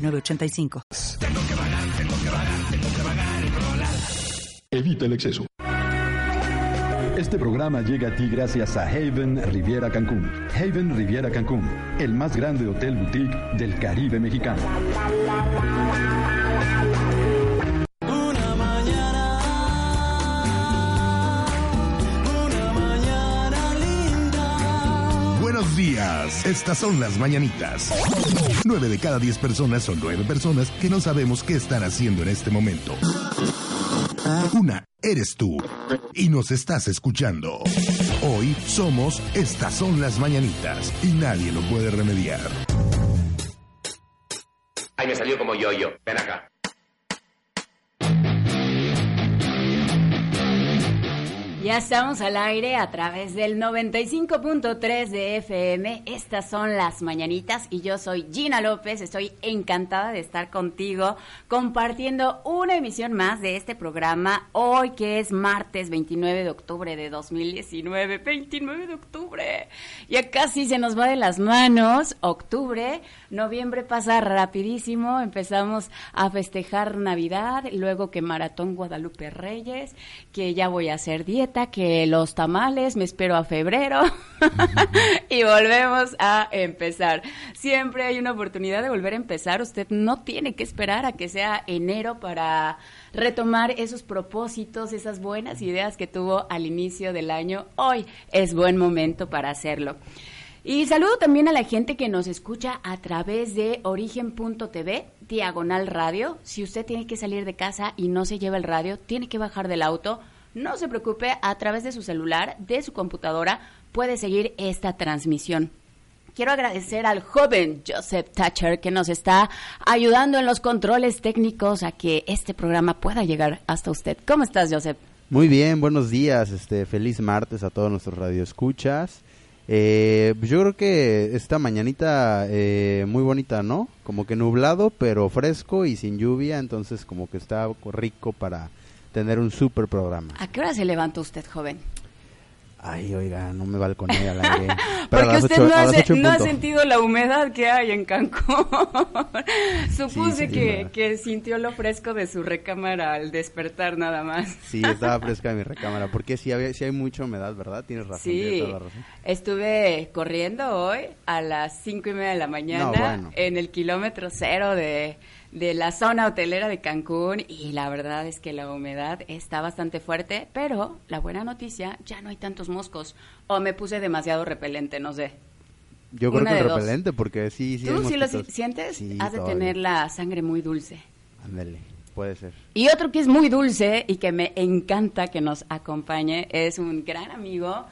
906985. Evita el exceso. Este programa llega a ti gracias a Haven Riviera Cancún. Haven Riviera Cancún, el más grande hotel boutique del Caribe mexicano. Días, estas son las mañanitas. Nueve de cada diez personas son nueve personas que no sabemos qué están haciendo en este momento. Una eres tú y nos estás escuchando. Hoy somos Estas son las mañanitas y nadie lo puede remediar. Ay, me salió como yo-yo. Ven acá. Ya estamos al aire a través del 95.3 de FM. Estas son las mañanitas y yo soy Gina López. Estoy encantada de estar contigo compartiendo una emisión más de este programa hoy que es martes 29 de octubre de 2019. 29 de octubre. Ya casi se nos va de las manos. Octubre, noviembre pasa rapidísimo. Empezamos a festejar Navidad, luego que Maratón Guadalupe Reyes, que ya voy a hacer dieta que los tamales, me espero a febrero y volvemos a empezar. Siempre hay una oportunidad de volver a empezar. Usted no tiene que esperar a que sea enero para retomar esos propósitos, esas buenas ideas que tuvo al inicio del año. Hoy es buen momento para hacerlo. Y saludo también a la gente que nos escucha a través de origen.tv, diagonal radio. Si usted tiene que salir de casa y no se lleva el radio, tiene que bajar del auto no se preocupe, a través de su celular, de su computadora, puede seguir esta transmisión. Quiero agradecer al joven Joseph Thatcher que nos está ayudando en los controles técnicos a que este programa pueda llegar hasta usted. ¿Cómo estás, Joseph? Muy bien, buenos días, este feliz martes a todos nuestros radioescuchas. Eh, yo creo que esta mañanita eh, muy bonita, ¿no? Como que nublado, pero fresco y sin lluvia, entonces como que está rico para tener un super programa. ¿A qué hora se levanta usted, joven? Ay, oiga, no me balconea al aire. Porque usted no, ha, no ha, sentido la humedad que hay en Cancún. Supuse sí, sí, que, sí, que, sintió lo fresco de su recámara al despertar nada más. Sí, estaba fresca mi recámara. Porque sí, había, sí hay mucha humedad, ¿verdad? Tienes razón. Sí, toda la razón. estuve corriendo hoy a las cinco y media de la mañana No, bueno. en el kilómetro cero de de la zona hotelera de Cancún y la verdad es que la humedad está bastante fuerte, pero la buena noticia, ya no hay tantos moscos. O me puse demasiado repelente, no sé. Yo creo Una que dos. repelente, porque sí, sí. ¿Tú sí lo sientes? Sí, Has de tener la sangre muy dulce. Ándale, puede ser. Y otro que es muy dulce y que me encanta que nos acompañe es un gran amigo.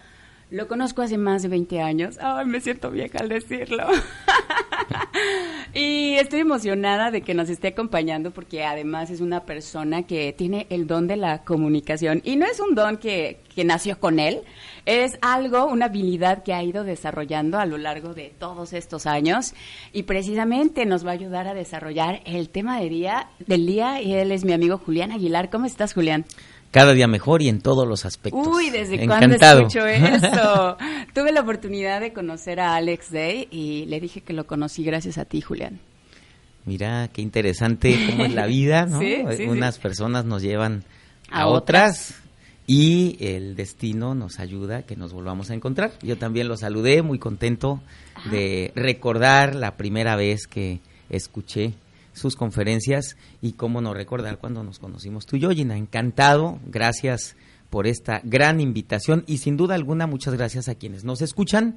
Lo conozco hace más de 20 años. Ay, me siento vieja al decirlo. y estoy emocionada de que nos esté acompañando porque además es una persona que tiene el don de la comunicación. Y no es un don que, que nació con él, es algo, una habilidad que ha ido desarrollando a lo largo de todos estos años. Y precisamente nos va a ayudar a desarrollar el tema de día, del día. Y él es mi amigo Julián Aguilar. ¿Cómo estás, Julián? Cada día mejor y en todos los aspectos. Uy, ¿desde cuándo escucho eso? Tuve la oportunidad de conocer a Alex Day y le dije que lo conocí gracias a ti, Julián. Mira, qué interesante cómo es la vida, ¿no? Sí, sí, sí. Unas personas nos llevan a, A otras. y el destino nos ayuda a que nos volvamos a encontrar. Yo también lo saludé, muy contento de recordar la primera vez que escuché sus conferencias y cómo no recordar cuando nos conocimos tú y yo, Gina. Encantado, gracias por esta gran invitación y sin duda alguna muchas gracias a quienes nos escuchan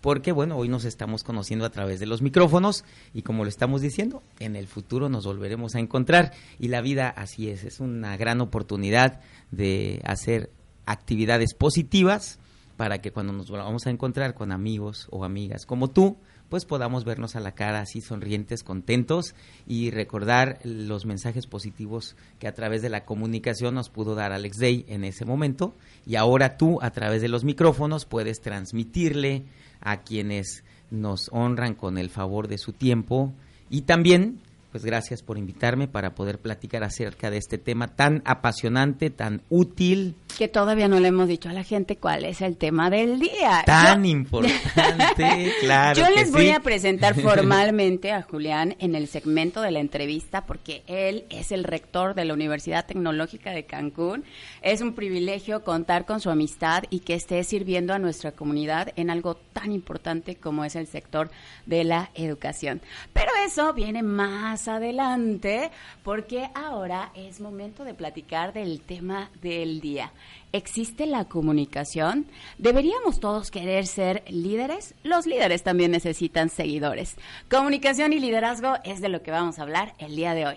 porque bueno, hoy nos estamos conociendo a través de los micrófonos y como lo estamos diciendo, en el futuro nos volveremos a encontrar y la vida así es, es una gran oportunidad de hacer actividades positivas para que cuando nos volvamos a encontrar con amigos o amigas como tú, pues podamos vernos a la cara así sonrientes, contentos y recordar los mensajes positivos que a través de la comunicación nos pudo dar Alex Day en ese momento. Y ahora tú a través de los micrófonos puedes transmitirle a quienes nos honran con el favor de su tiempo. Y también pues gracias por invitarme para poder platicar acerca de este tema tan apasionante, tan útil, Que todavía no le hemos dicho a la gente cuál es el tema del día. tan Yo- importante, claro. Yo que les voy a presentar formalmente a Julián en el segmento de la entrevista porque él es el rector de la Universidad Tecnológica de Cancún. Es un privilegio contar con su amistad y que esté sirviendo a nuestra comunidad en algo tan importante como es el sector de la educación. Pero eso viene más adelante porque ahora es momento de platicar del tema del día. ¿Existe la comunicación? ¿Deberíamos todos querer ser líderes? Los líderes también necesitan seguidores. Comunicación y liderazgo es de lo que vamos a hablar el día de hoy.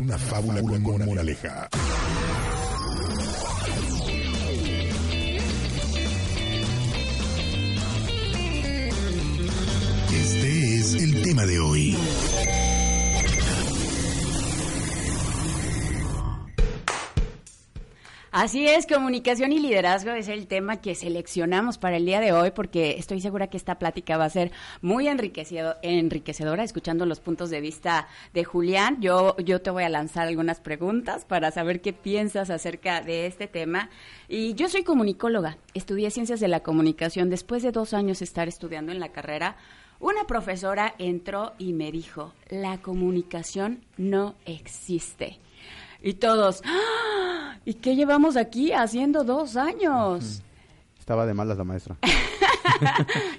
Una fábula con moraleja. Este es el tema de hoy. Así es, comunicación y liderazgo es el tema que seleccionamos para el día de hoy porque estoy segura que esta plática va a ser muy enriquecedora escuchando los puntos de vista de Julián. Yo, yo te voy a lanzar algunas preguntas para saber qué piensas acerca de este tema. Y yo soy comunicóloga, estudié ciencias de la comunicación después de dos años estar estudiando en la carrera. Una profesora entró y me dijo, la comunicación no existe. Y todos, ¡Ah! ¿y qué llevamos aquí haciendo dos años? Estaba de malas la maestra.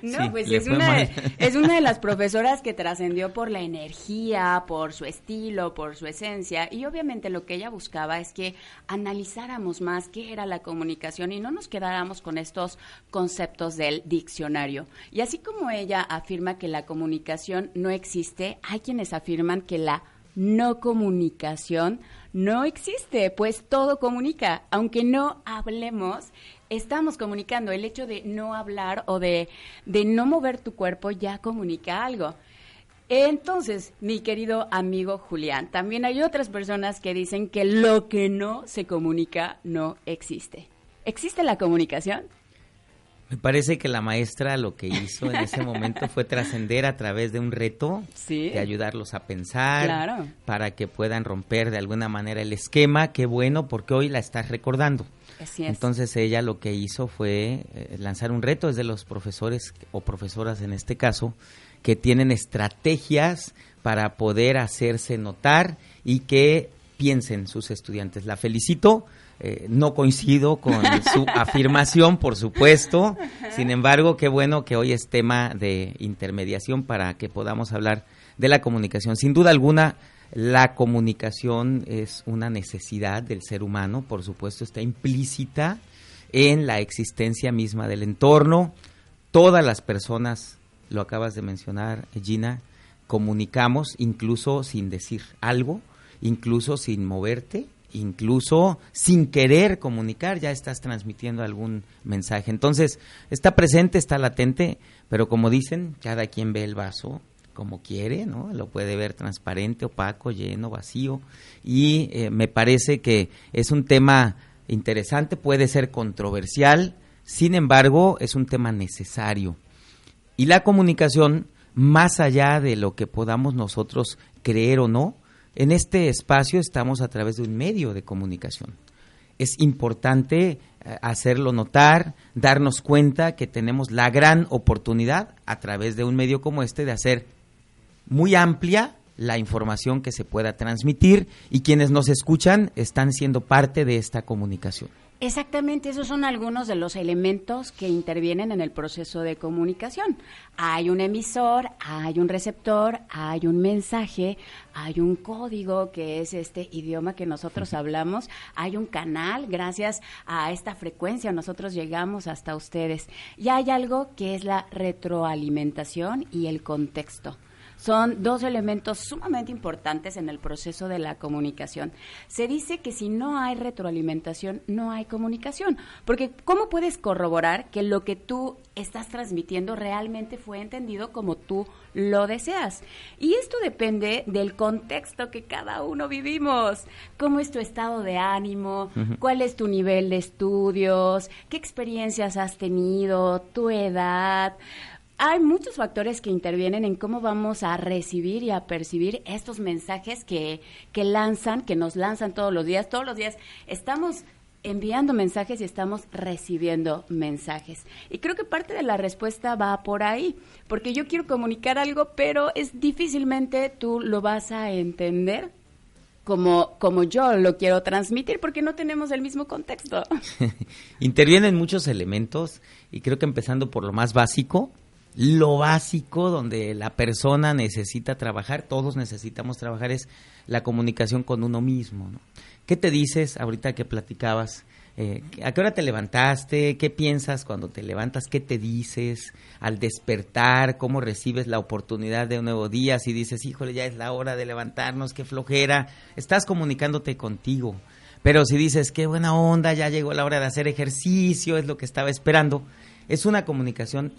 No, Sí, pues es una, mal. es una de las profesoras que trascendió por la energía, por su estilo, por su esencia. Y obviamente lo que ella buscaba es que analizáramos más qué era la comunicación y no nos quedáramos con estos conceptos del diccionario. Y así como ella afirma que la comunicación no existe, hay quienes afirman que la no comunicación no existe, pues todo comunica, aunque no hablemos, estamos comunicando. El hecho de no hablar o de, de no mover tu cuerpo ya comunica algo. Entonces, mi querido amigo Julián, también hay otras personas que dicen que lo que no se comunica no existe. ¿Existe la comunicación? Me parece que la maestra lo que hizo en ese momento fue trascender a través de un reto, Sí. de ayudarlos a pensar, Claro. para que puedan romper de alguna manera el esquema. Qué bueno, porque hoy la estás recordando. Así es. Entonces ella lo que hizo fue eh, lanzar un reto, es de los profesores o profesoras en este caso, que tienen estrategias para poder hacerse notar y que piensen sus estudiantes. La felicito, eh, no coincido con su afirmación, por supuesto, sin embargo, qué bueno que hoy es tema de intermediación para que podamos hablar de la comunicación. Sin duda alguna, la comunicación es una necesidad del ser humano, por supuesto, está implícita en la existencia misma del entorno. Todas las personas, lo acabas de mencionar, Gina, comunicamos incluso sin decir algo, incluso sin moverte, incluso sin querer comunicar, ya estás transmitiendo algún mensaje. Entonces, está presente, está latente, pero como dicen, cada quien ve el vaso como quiere, ¿no? Lo puede ver transparente, opaco, lleno, vacío. Y eh, me parece que es un tema interesante, puede ser controversial, sin embargo, es un tema necesario. Y la comunicación, más allá de lo que podamos nosotros creer o no, en este espacio estamos a través de un medio de comunicación. Es importante eh, hacerlo notar, darnos cuenta que tenemos la gran oportunidad a través de un medio como este de hacer muy amplia la información que se pueda transmitir y quienes nos escuchan están siendo parte de esta comunicación. Exactamente, esos son algunos de los elementos que intervienen en el proceso de comunicación. Hay un emisor, hay un receptor, hay un mensaje, hay un código que es este idioma que nosotros hablamos, hay un canal, gracias a esta frecuencia nosotros llegamos hasta ustedes. Y hay algo que es la retroalimentación y el contexto. Son dos elementos sumamente importantes en el proceso de la comunicación. Se dice que si no hay retroalimentación, no hay comunicación, porque ¿cómo puedes corroborar que lo que tú estás transmitiendo realmente fue entendido como tú lo deseas? Y esto depende del contexto que cada uno vivimos. ¿Cómo es tu estado de ánimo? ¿Cuál es tu nivel de estudios? ¿Qué experiencias has tenido? ¿Tu edad? Hay muchos factores que intervienen en cómo vamos a recibir y a percibir estos mensajes que, que lanzan, que nos lanzan todos los días. Todos los días estamos enviando mensajes y estamos recibiendo mensajes. Y creo que parte de la respuesta va por ahí, porque yo quiero comunicar algo, pero es difícilmente tú lo vas a entender como, como yo lo quiero transmitir, porque no tenemos el mismo contexto. Intervienen muchos elementos y creo que empezando por lo más básico, lo básico donde la persona necesita trabajar, todos necesitamos trabajar, es la comunicación con uno mismo. ¿no? ¿Qué te dices ahorita que platicabas? Eh, ¿A qué hora te levantaste? ¿Qué piensas cuando te levantas? ¿Qué te dices al despertar? ¿Cómo recibes la oportunidad de un nuevo día? Si dices, híjole, ya es la hora de levantarnos, qué flojera, estás comunicándote contigo. Pero si dices, qué buena onda, ya llegó la hora de hacer ejercicio, es lo que estaba esperando, es una comunicación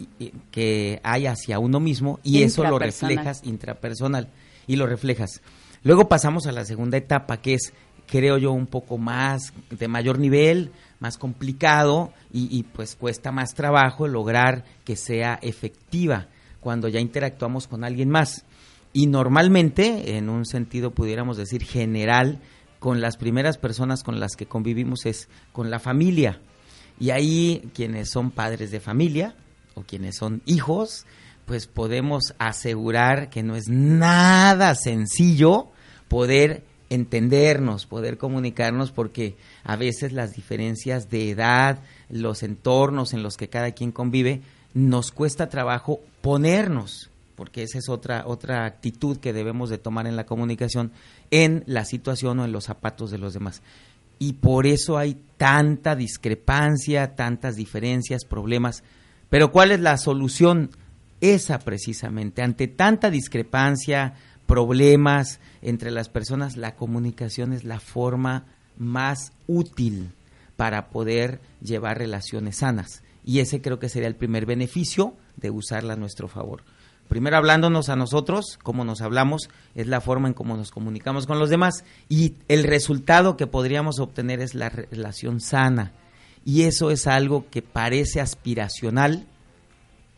que hay hacia uno mismo y eso lo reflejas intrapersonal y lo reflejas. Luego pasamos a la segunda etapa que es, creo yo, un poco más de mayor nivel, más complicado y, y pues cuesta más trabajo lograr que sea efectiva cuando ya interactuamos con alguien más. Y normalmente, en un sentido pudiéramos decir general, con las primeras personas con las que convivimos es con la familia y ahí quienes son padres de familia o quienes son hijos, pues podemos asegurar que no es nada sencillo poder entendernos, poder comunicarnos, porque a veces las diferencias de edad, los entornos en los que cada quien convive, nos cuesta trabajo ponernos, porque esa es otra, otra actitud que debemos de tomar en la comunicación, en la situación o en los zapatos de los demás y por eso hay tanta discrepancia, tantas diferencias, problemas. Pero ¿cuál es la solución? Esa precisamente, ante tanta discrepancia, problemas entre las personas, la comunicación es la forma más útil para poder llevar relaciones sanas. Y ese creo que sería el primer beneficio de usarla a nuestro favor primero hablándonos a nosotros, cómo nos hablamos, es la forma en cómo nos comunicamos con los demás y el resultado que podríamos obtener es la relación sana. Y eso es algo que parece aspiracional,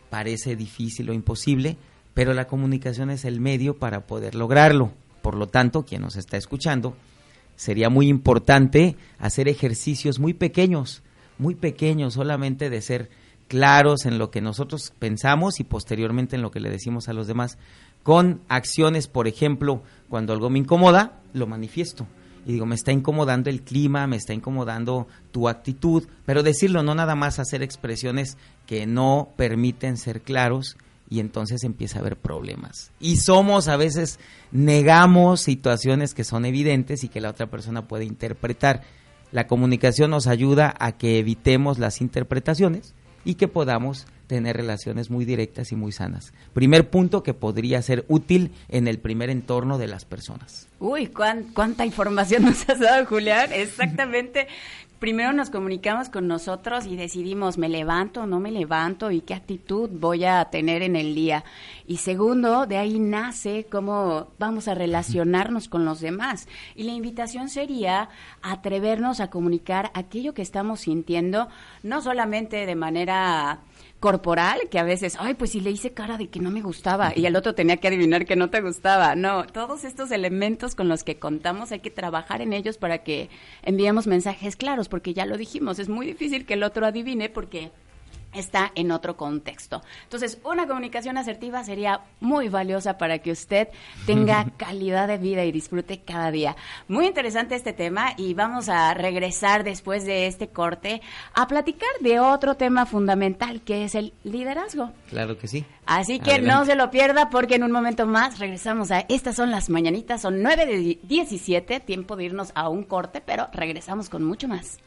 parece difícil o imposible, pero la comunicación es el medio para poder lograrlo. Por lo tanto, quien nos está escuchando, sería muy importante hacer ejercicios muy pequeños, muy pequeños, solamente de ser claros en lo que nosotros pensamos y posteriormente en lo que le decimos a los demás, con acciones, por ejemplo, cuando algo me incomoda, lo manifiesto. Y digo, me está incomodando el clima, me está incomodando tu actitud, pero decirlo, no nada más hacer expresiones que no permiten ser claros y entonces empieza a haber problemas. Y somos, a veces, negamos situaciones que son evidentes y que la otra persona puede interpretar. La comunicación nos ayuda a que evitemos las interpretaciones y que podamos tener relaciones muy directas y muy sanas. Primer punto que podría ser útil en el primer entorno de las personas. Uy, cuánta información nos has dado, Julián. Exactamente. Primero nos comunicamos con nosotros y decidimos, ¿me levanto o no me levanto? ¿Y qué actitud voy a tener en el día? Y segundo, de ahí nace cómo vamos a relacionarnos con los demás. Y la invitación sería atrevernos a comunicar aquello que estamos sintiendo, no solamente de manera corporal que a veces, ay, pues si le hice cara de que no me gustaba y el otro tenía que adivinar que no te gustaba. No, todos estos elementos con los que contamos hay que trabajar en ellos para que enviemos mensajes claros, porque ya lo dijimos, es muy difícil que el otro adivine porque está en otro contexto. Entonces, una comunicación asertiva sería muy valiosa para que usted tenga calidad de vida y disfrute cada día. Muy interesante este tema y vamos a regresar después de este corte a platicar de otro tema fundamental que es el liderazgo. Claro que sí. Así que no se lo pierda porque en un momento más regresamos a estas son las mañanitas, son 9 de 17, tiempo de irnos a un corte, pero regresamos con mucho más.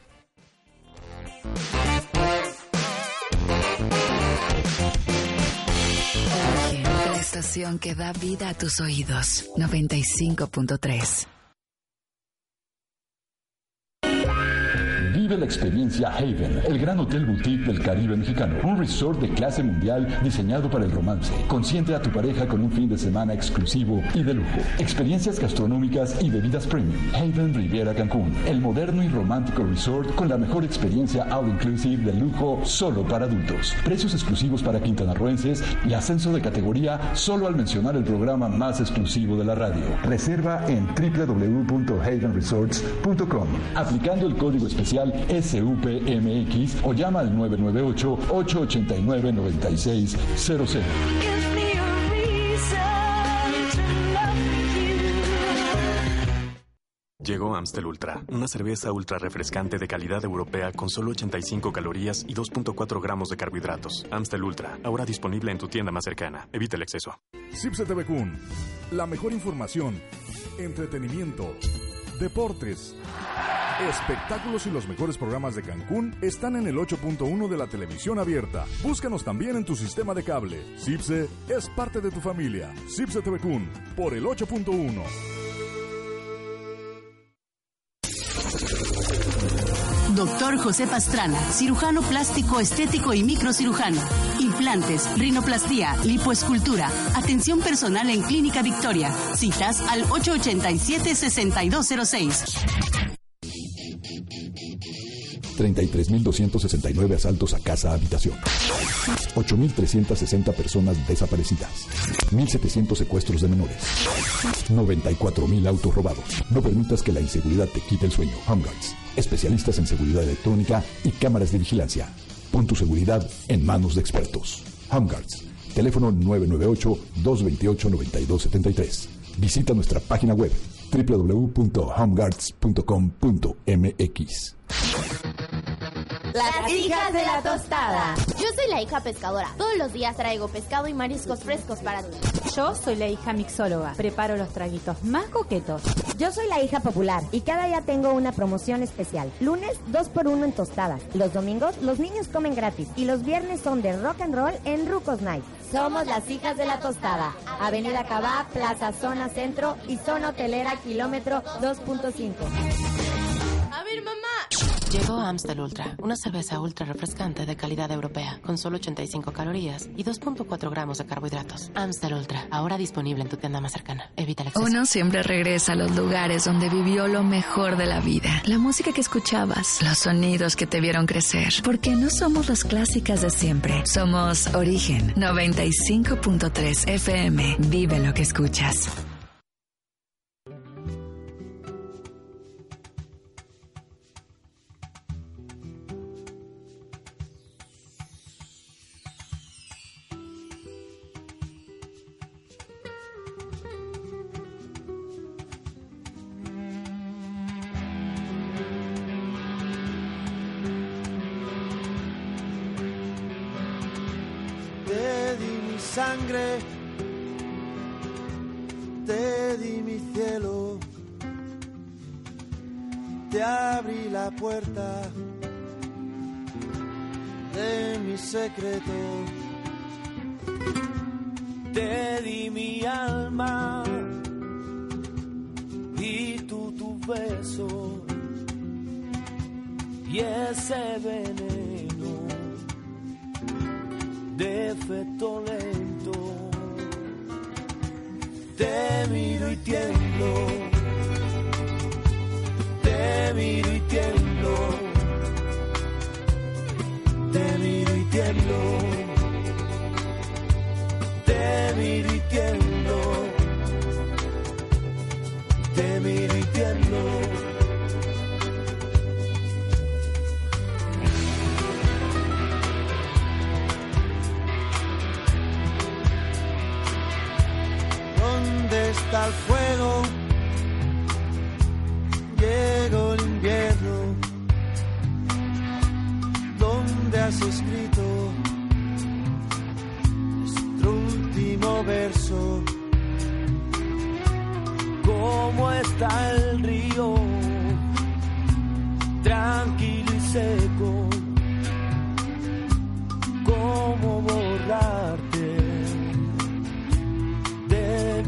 Que da vida a tus oídos. 95.3. Vive la experiencia Haven, el gran hotel boutique del Caribe mexicano. Un resort de clase mundial diseñado para el romance. Consiente a tu pareja con un fin de semana exclusivo y de lujo. Experiencias gastronómicas y bebidas premium. Haven Riviera Cancún, el moderno y romántico resort con la mejor experiencia all inclusive de lujo solo para adultos. Precios exclusivos para quintanarroenses y ascenso de categoría solo al mencionar el programa más exclusivo de la radio. Reserva en www.havenresorts.com aplicando el código especial SUPMX o llama al 998-889-9600. Llegó Amstel Ultra, una cerveza ultra refrescante de calidad europea con solo 85 calorías y 2.4 gramos de carbohidratos. Amstel Ultra, ahora disponible en tu tienda más cercana. Evita el exceso. Cipse TV Kun, la mejor información, entretenimiento, deportes, espectáculos y los mejores programas de Cancún están en el 8.1 de la televisión abierta. Búscanos también en tu sistema de cable. Cipse es parte de tu familia. Cipse TV Kun, por el 8.1. Doctor José Pastrana, cirujano plástico estético y microcirujano. Implantes, rinoplastía, lipoescultura. Atención personal en Clínica Victoria. Citas al 887-6206. 33.269 asaltos a casa habitación. 8.360 personas desaparecidas. 1.700 secuestros de menores. 94.000 autos robados. No permitas que la inseguridad te quite el sueño. Home Guards. Especialistas en seguridad electrónica y cámaras de vigilancia. Pon tu seguridad en manos de expertos. Home Guards. Teléfono 998-228-9273. Visita nuestra página web www.homeguards.com.mx. Las hijas de la tostada. Yo soy la hija pescadora. Todos los días traigo pescado y mariscos frescos para ti. Yo soy la hija mixóloga. Preparo los traguitos más coquetos. Yo soy la hija popular y cada día tengo una promoción especial. Lunes, 2 por 1 en tostadas. Los domingos, los niños comen gratis. Y los viernes son de rock and roll en Rucos Night. Somos las hijas de la tostada. Avenida Cabá, Plaza Zona Centro y Zona Hotelera, kilómetro 2.5. Llegó Amstel Ultra, una cerveza ultra refrescante de calidad europea, con solo 85 calorías y 2.4 gramos de carbohidratos. Amstel Ultra, ahora disponible en tu tienda más cercana. Evita el exceso. Uno siempre regresa a los lugares donde vivió lo mejor de la vida. La música que escuchabas, los sonidos que te vieron crecer. Porque no somos las clásicas de siempre. Somos Origen 95.3 FM. Vive lo que escuchas. Sangre, te di mi cielo, te abrí la puerta de mi secreto, te di mi alma y tú tu beso y ese veneno miro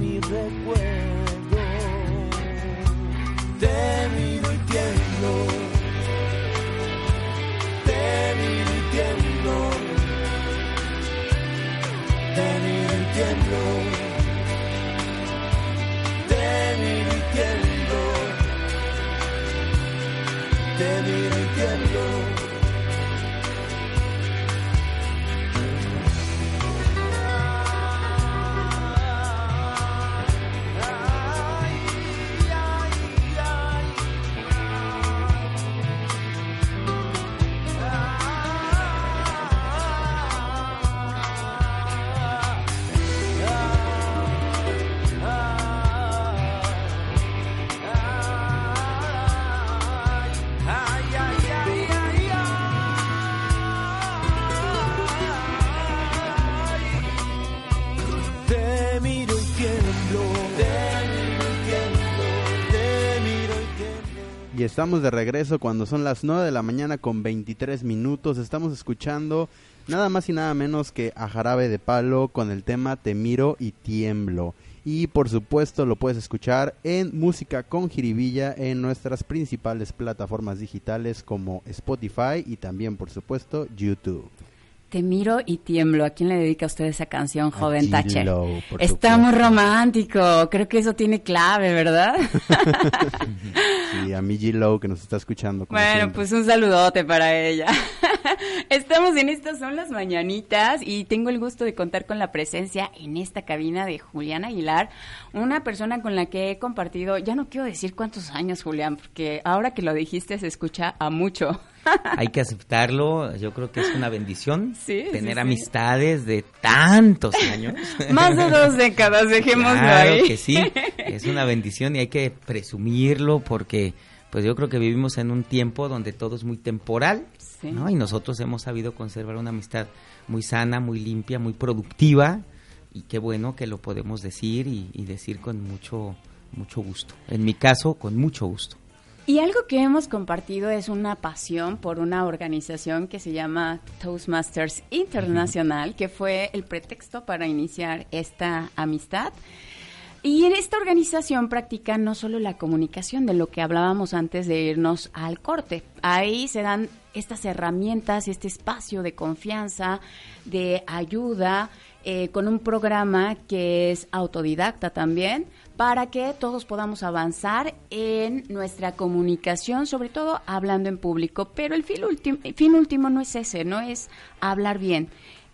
any recuerdo. Estamos de regreso cuando son las 9 de la mañana con 23 minutos. Estamos escuchando nada más y nada menos que a Jarabe de Palo con el tema Te miro y tiemblo. Y por supuesto lo puedes escuchar en Música con Jiribilla en nuestras principales plataformas digitales como Spotify y también por supuesto YouTube. Te miro y tiemblo. ¿A quién le dedica usted esa canción, joven G. Thatcher? Por Está muy romántico. Creo que eso tiene clave, ¿verdad? Sí, a mi G. Low que nos está escuchando. Bueno, siempre. pues un saludote para ella. Estamos en estas son las mañanitas y tengo el gusto de contar con la presencia en esta cabina de Julián Aguilar, una persona con la que he compartido, ya no quiero decir cuántos años, Julián, porque ahora que lo dijiste se escucha a mucho. Hay que aceptarlo, yo creo que es una bendición Sí, tener sí. amistades de tantos años. Más de dos décadas, dejémoslo Claro ahí. que sí, es una bendición y hay que presumirlo porque pues yo creo que vivimos en un tiempo donde todo es muy temporal, Sí. ¿no? Y nosotros hemos sabido conservar una amistad muy sana, muy limpia, muy productiva y qué bueno que lo podemos decir y, y decir con mucho mucho gusto. En mi caso, con mucho gusto. Y algo que hemos compartido es una pasión por una organización que se llama Toastmasters Internacional, que fue el pretexto para iniciar esta amistad. Y en esta organización practica no solo la comunicación de lo que hablábamos antes de irnos al corte. Ahí se dan estas herramientas, este espacio de confianza, de ayuda, eh, con un programa que es autodidacta también, para que todos podamos avanzar en nuestra comunicación, sobre todo hablando en público. Pero el fin, último fin último no es ese, no es hablar bien.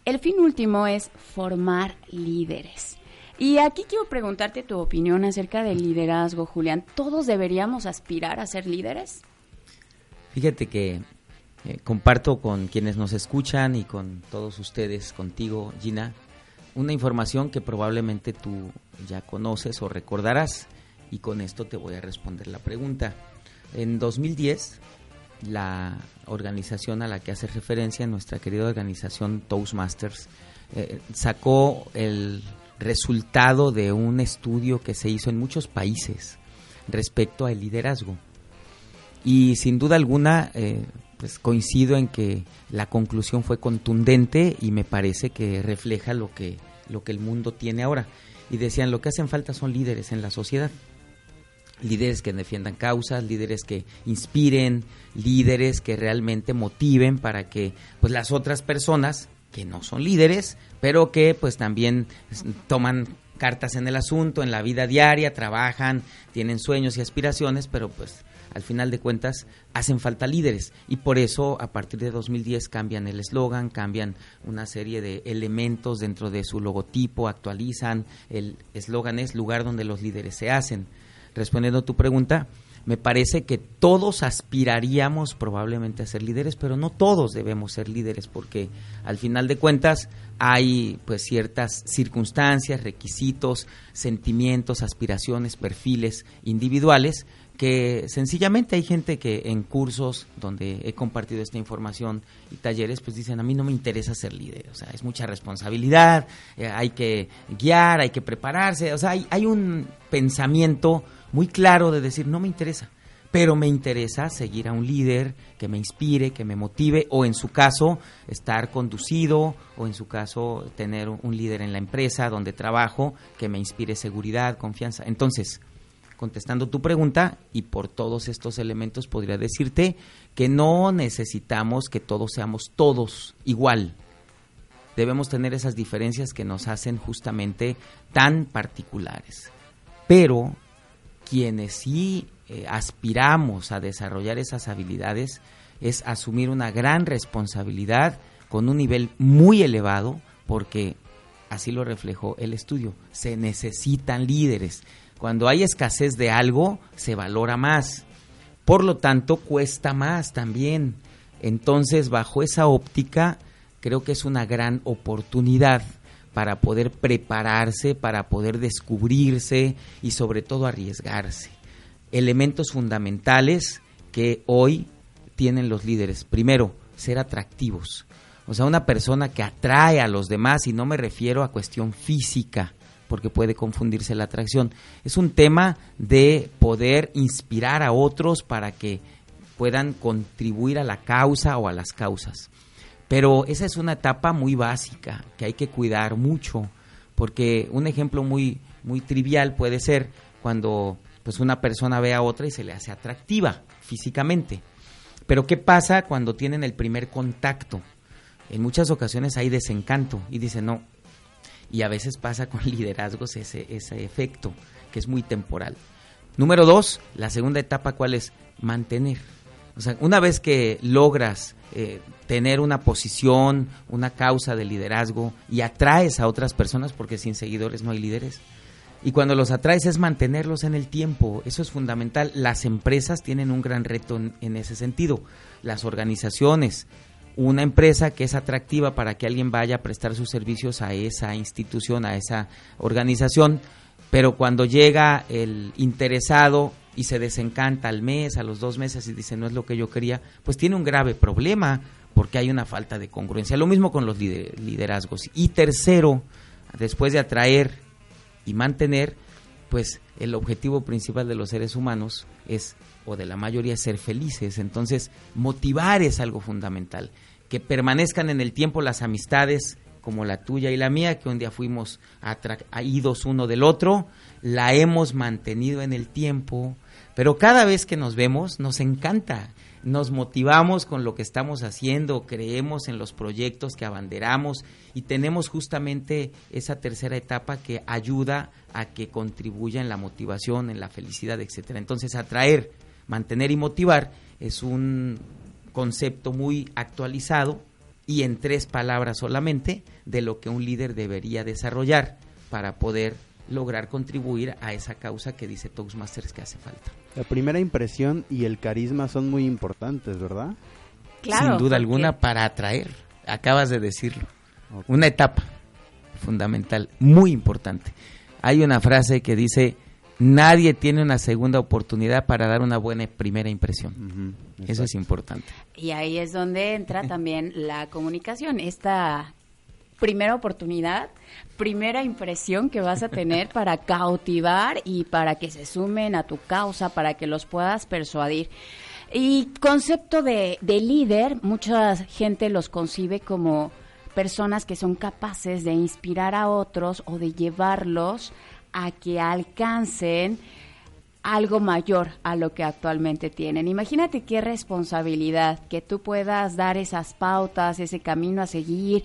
El fin último es formar líderes. Y aquí quiero preguntarte tu opinión acerca del liderazgo, Julián. ¿Todos deberíamos aspirar a ser líderes? Fíjate que eh, comparto con quienes nos escuchan y con todos ustedes, contigo, Gina, una información que probablemente tú ya conoces o recordarás y con esto te voy a responder la pregunta. En 2010, la organización a la que hace referencia, nuestra querida organización Toastmasters, eh, sacó el resultado de un estudio que se hizo en muchos países respecto al liderazgo. Y sin duda alguna, eh, pues coincido en que la conclusión fue contundente y me parece que refleja lo que, lo que el mundo tiene ahora. Y decían, lo que hacen falta son líderes en la sociedad. Líderes que defiendan causas, líderes que inspiren, líderes que realmente motiven para que pues las otras personas que no son líderes, pero que pues también toman cartas en el asunto, en la vida diaria, trabajan, tienen sueños y aspiraciones, pero pues al final de cuentas hacen falta líderes y por eso a partir de 2010 cambian el eslogan, cambian una serie de elementos dentro de su logotipo, actualizan, el eslogan es lugar donde los líderes se hacen. Respondiendo a tu pregunta, me parece que todos aspiraríamos probablemente a ser líderes, pero no todos debemos ser líderes porque al final de cuentas hay pues ciertas circunstancias, requisitos, sentimientos, aspiraciones, perfiles individuales que sencillamente hay gente que en cursos donde he compartido esta información y talleres pues dicen a mí no me interesa ser líder, o sea, es mucha responsabilidad, eh, hay que guiar, hay que prepararse, o sea, hay, hay un pensamiento muy claro de decir no me interesa, pero me interesa seguir a un líder que me inspire, que me motive, o en su caso, estar conducido, o en su caso, tener un líder en la empresa donde trabajo que me inspire seguridad, confianza. Entonces, contestando tu pregunta, y por todos estos elementos podría decirte que no necesitamos que todos seamos todos igual. Debemos tener esas diferencias que nos hacen justamente tan particulares. Pero quienes sí eh, aspiramos a desarrollar esas habilidades es asumir una gran responsabilidad con un nivel muy elevado porque así lo reflejó el estudio. Se necesitan líderes. Cuando hay escasez de algo, se valora más. Por lo tanto, cuesta más también. Entonces, bajo esa óptica, creo que es una gran oportunidad para poder prepararse, para poder descubrirse y sobre todo arriesgarse. Elementos fundamentales que hoy tienen los líderes. Primero, ser atractivos. O sea, una persona que atrae a los demás, y no me refiero a cuestión física, porque puede confundirse la atracción. Es un tema de poder inspirar a otros para que puedan contribuir a la causa o a las causas. Pero esa es una etapa muy básica que hay que cuidar mucho, porque un ejemplo muy, muy trivial puede ser cuando pues una persona ve a otra y se le hace atractiva físicamente. Pero ¿qué pasa cuando tienen el primer contacto? En muchas ocasiones hay desencanto y dicen, no, y a veces pasa con liderazgos ese, ese efecto, que es muy temporal. Número dos, la segunda etapa, ¿cuál es? Mantener. O sea, una vez que logras eh, tener una posición, una causa de liderazgo y atraes a otras personas, porque sin seguidores no hay líderes, y cuando los atraes es mantenerlos en el tiempo, eso es fundamental. Las empresas tienen un gran reto en ese sentido, las organizaciones, una empresa que es atractiva para que alguien vaya a prestar sus servicios a esa institución, a esa organización, pero cuando llega el interesado y se desencanta al mes, a los dos meses y dice no es lo que yo quería, pues tiene un grave problema porque hay una falta de congruencia. Lo mismo con los liderazgos. Y tercero, después de atraer y mantener, pues el objetivo principal de los seres humanos es, o de la mayoría, ser felices. Entonces, motivar es algo fundamental que permanezcan en el tiempo las amistades como la tuya y la mía, que un día fuimos atraídos uno del otro, la hemos mantenido en el tiempo, pero cada vez que nos vemos nos encanta, nos motivamos con lo que estamos haciendo, creemos en los proyectos que abanderamos y tenemos justamente esa tercera etapa que ayuda a que contribuya en la motivación, en la felicidad, etcétera. Entonces, atraer, mantener y motivar es un concepto muy actualizado y en tres palabras solamente de lo que un líder debería desarrollar para poder lograr contribuir a esa causa que dice Toastmasters que hace falta. La primera impresión y el carisma son muy importantes, ¿verdad? Claro, Sin duda alguna para atraer, acabas de decirlo. Una etapa fundamental, muy importante. Hay una frase que dice, nadie tiene una segunda oportunidad para dar una buena primera impresión. Eso es importante. Y ahí es donde entra también la comunicación, esta primera oportunidad, primera impresión que vas a tener para cautivar y para que se sumen a tu causa, para que los puedas persuadir. Y concepto de, de líder, mucha gente los concibe como personas que son capaces de inspirar a otros o de llevarlos a que alcancen algo mayor a lo que actualmente tienen. Imagínate qué responsabilidad que tú puedas dar esas pautas, ese camino a seguir.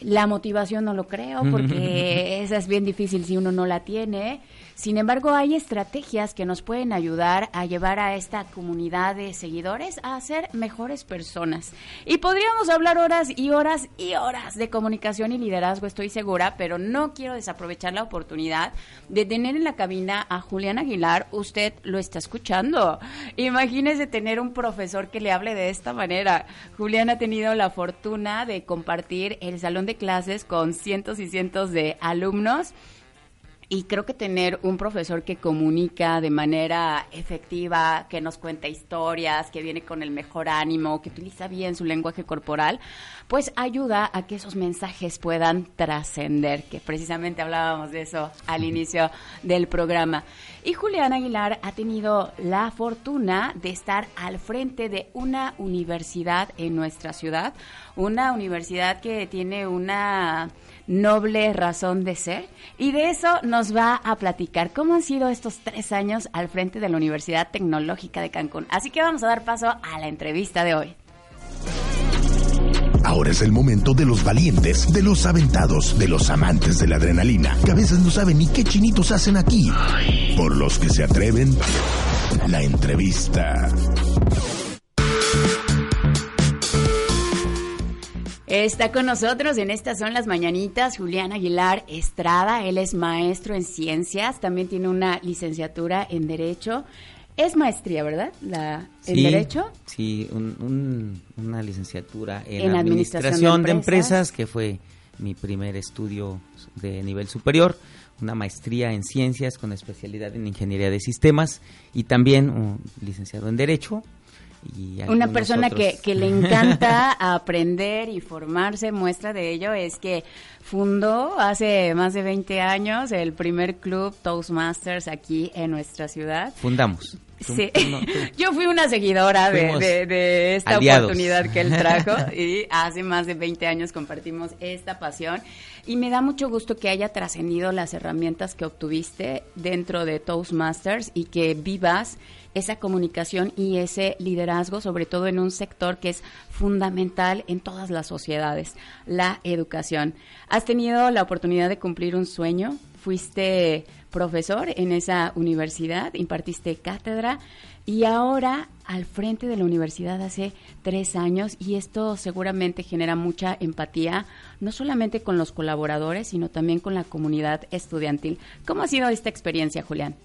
La motivación no lo creo porque esa es bien difícil si uno no la tiene sin embargo, hay estrategias que nos pueden ayudar a llevar a esta comunidad de seguidores a ser mejores personas. Y podríamos hablar horas y horas y horas de comunicación y liderazgo, estoy segura, pero no quiero desaprovechar la oportunidad de tener en la cabina a Julián Aguilar. Usted lo está escuchando. Imagínese tener un profesor que le hable de esta manera. Julián ha tenido la fortuna de compartir el salón de clases con cientos y cientos de alumnos y creo que tener un profesor que comunica de manera efectiva, que nos cuenta historias, que viene con el mejor ánimo, que utiliza bien su lenguaje corporal, pues ayuda a que esos mensajes puedan trascender, que precisamente hablábamos de eso al inicio del programa. Y Julián Aguilar ha tenido la fortuna de estar al frente de una universidad en nuestra ciudad, una universidad que tiene una noble razón de ser. Y de eso nos va a platicar cómo han sido estos tres años al frente de la Universidad Tecnológica de Cancún. Así que vamos a dar paso a la entrevista de hoy. Ahora es el momento de los valientes, de los aventados, de los amantes de la adrenalina, que a veces no saben ni qué chinitos hacen aquí. Por los que se atreven, la entrevista. Está con nosotros en estas son las mañanitas Julián Aguilar Estrada. Él es maestro en ciencias, también tiene una licenciatura en Derecho. Es maestría, ¿verdad? La, ¿En Sí, Derecho? Sí, un- un- una licenciatura en, En Administración, Administración de. Empresas. que fue mi primer estudio de nivel superior, una maestría en Ciencias con especialidad en Ingeniería de Sistemas y también un licenciado en Derecho. Y Una persona otros- que, que le encanta aprender y formarse, muestra de ello es que fundó hace más de 20 años el primer club Toastmasters aquí en nuestra ciudad. Fundamos. Tú- Sí, tú no- tú- yo fui una seguidora de, Fuimos de- de esta aliados. oportunidad que él trajo y hace más de 20 años compartimos esta pasión y me da mucho gusto que haya trascendido las herramientas que obtuviste dentro de Toastmasters y que vivas esa comunicación y ese liderazgo, sobre todo en un sector que es fundamental en todas las sociedades, la educación. ¿Has tenido la oportunidad de cumplir un sueño? Fuiste profesor en esa universidad, impartiste cátedra y ahora al frente de la universidad hace tres años y esto seguramente genera mucha empatía, no solamente con los colaboradores, sino también con la comunidad estudiantil. ¿Cómo ha sido esta experiencia, Julián?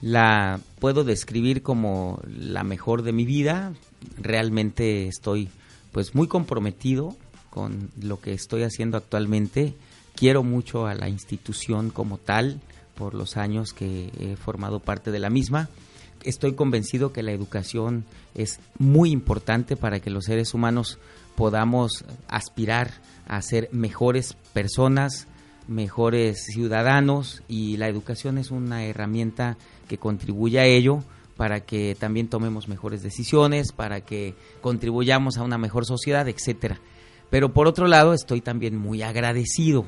La puedo describir como la mejor de mi vida. Realmente estoy pues muy comprometido con lo que estoy haciendo actualmente. Quiero mucho a la institución como tal por los años que he formado parte de la misma. Estoy convencido que la educación es muy importante para que los seres humanos podamos aspirar a ser mejores personas, mejores ciudadanos y la educación es una herramienta que contribuye a ello para que también tomemos mejores decisiones, para que contribuyamos a una mejor sociedad, etcétera. Pero por otro lado, estoy también muy agradecido